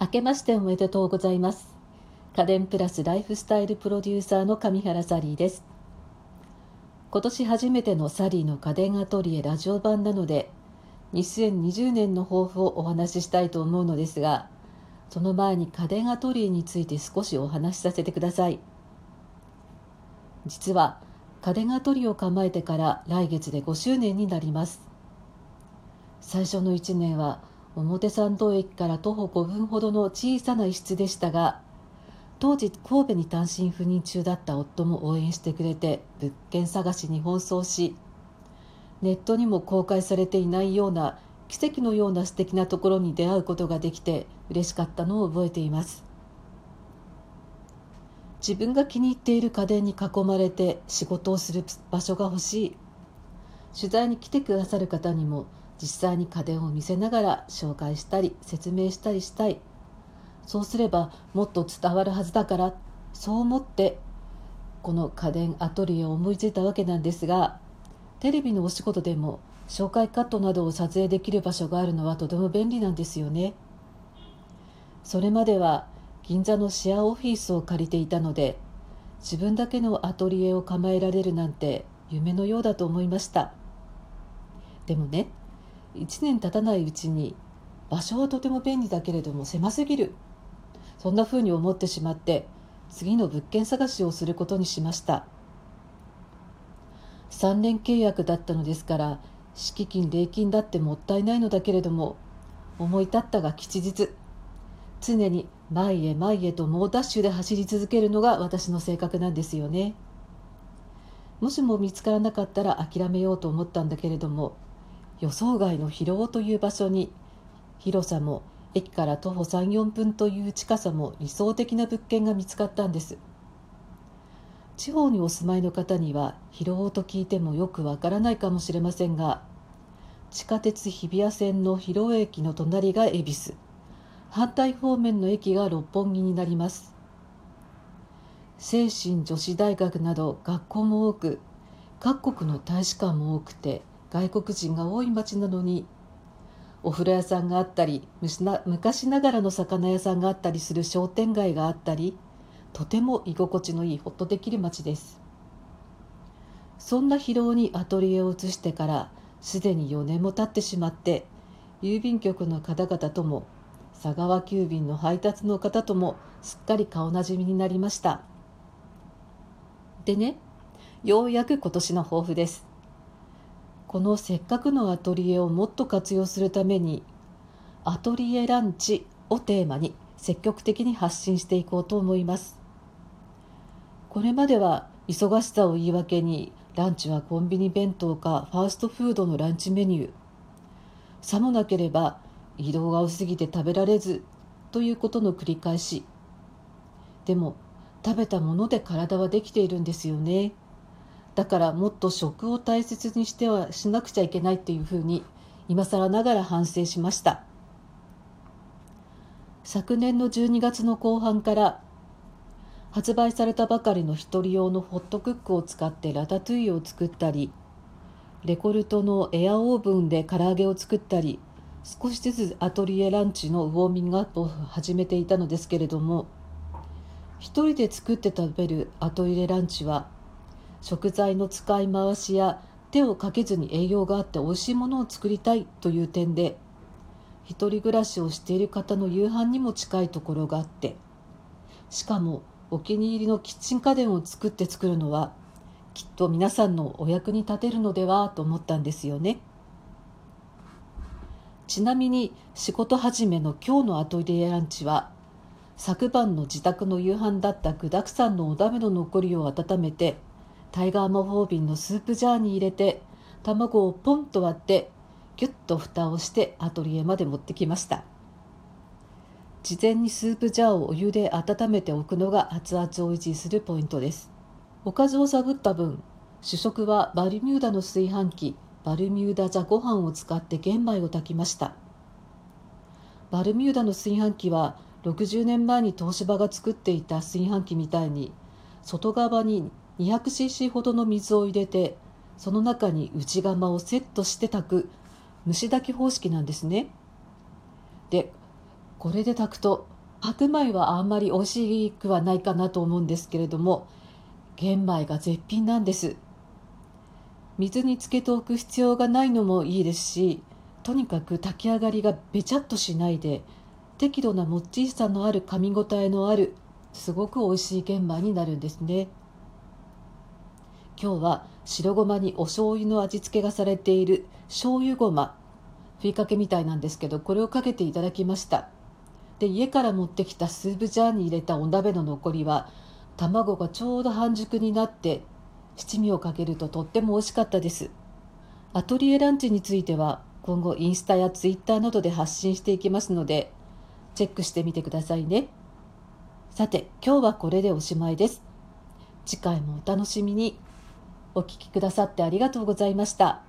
明けましておめでとうございます。家電プラスライフスタイルプロデューサーの上原サリーです。今年初めてのサリーの家電アトリエラジオ版なので2020年の抱負をお話ししたいと思うのですがその前に家電アトリエについて少しお話しさせてください。実は家電アトリエを構えてから来月で5周年になります。最初の1年は表参道駅から徒歩5分ほどの小さな一室でしたが当時神戸に単身赴任中だった夫も応援してくれて物件探しに奔走しネットにも公開されていないような奇跡のような素敵なところに出会うことができて嬉しかったのを覚えています。自分が気に入っている家電に囲まれて仕事をする場所が欲しい。取材に来てくださる方にも実際に家電を見せながら紹介したり説明したりしたい。そうすればもっと伝わるはずだからそう思ってこの家電アトリエを思いついたわけなんですがテレビのお仕事でも紹介カットなどを撮影できる場所があるのはとても便利なんですよね。それまでは銀座のシェアオフィスを借りていたので自分だけのアトリエを構えられるなんて夢のようだと思いました。でもね1年経たないうちに場所はとても便利だけれども狭すぎる。そんなふうに思ってしまって次の物件探しをすることにしました。3年契約だったのですから敷金礼金だってもったいないのだけれども思い立ったが吉日。常に前へ前へと猛ダッシュで走り続けるのが私の性格なんですよね。もしも見つからなかったら諦めようと思ったんだけれども予想外の広尾という場所に広さも駅から徒歩34分という近さも理想的な物件が見つかったんです。地方にお住まいの方には広尾と聞いてもよくわからないかもしれませんが地下鉄日比谷線の広尾駅の隣が恵比寿。反対方面の駅が六本木になります。精神女子大学など学校も多く各国の大使館も多くて外国人が多い町なのにお風呂屋さんがあったり昔ながらの魚屋さんがあったりする商店街があったりとても居心地のいいほっとできる町です。そんな疲労にアトリエを移してからすでに4年も経ってしまって郵便局の方々とも佐川急便の配達の方ともすっかり顔なじみになりました。でねようやく今年の抱負です。このせっかくのアトリエをもっと活用するためにアトリエランチをテーマに積極的に発信していこうと思います。これまでは忙しさを言い訳にランチはコンビニ弁当かファーストフードのランチメニュー。さもなければ移動が多すぎて食べられずということの繰り返し。でも食べたもので体はできているんですよね。だからもっと食を大切にしてはしなくちゃいけないっていうふうに今更ながら反省しました。昨年の12月の後半から発売されたばかりの一人用のホットクックを使ってラタトゥイユを作ったりレコルトのエアオーブンで唐揚げを作ったり少しずつアトリエランチのウォーミングアップを始めていたのですけれども一人で作って食べるアトリエランチは食材の使い回しや手をかけずに栄養があって美味しいものを作りたいという点で一人暮らしをしている方の夕飯にも近いところがあってしかもお気に入りのキッチン家電を作って作るのはきっと皆さんのお役に立てるのではと思ったんですよね。ちなみに仕事始めの今日のアトリエランチは昨晩の自宅の夕飯だった具だくさんのお鍋の残りを温めてタイガー魔法瓶のスープジャーに入れて卵をポンと割ってギュッと蓋をしてアトリエまで持ってきました。事前にスープジャーをお湯で温めておくのが熱々を維持するポイントです。おかずを探った分主食はバルミューダの炊飯器バルミューダザご飯を使って玄米を炊きました。バルミューダの炊飯器は60年前に東芝が作っていた炊飯器みたいに外側に 200cc ほどの水を入れてその中に内釜をセットして炊く蒸し炊き方式なんですね。でこれで炊くと白米はあんまり美味しくはないかなと思うんですけれども玄米が絶品なんです。水につけておく必要がないのもいいですしとにかく炊き上がりがべちゃっとしないで適度なもっちりさのある噛み応えのあるすごく美味しい玄米になるんですね。今日は白ごまにお醤油の味付けがされている醤油ごまふりかけみたいなんですけどこれをかけていただきました。で家から持ってきたスープジャーに入れたお鍋の残りは卵がちょうど半熟になって七味をかけるととっても美味しかったです。アトリエランチについては今後インスタやツイッターなどで発信していきますのでチェックしてみてくださいね。さて今日はこれでおしまいです。次回もお楽しみに。お聴きくださってありがとうございました。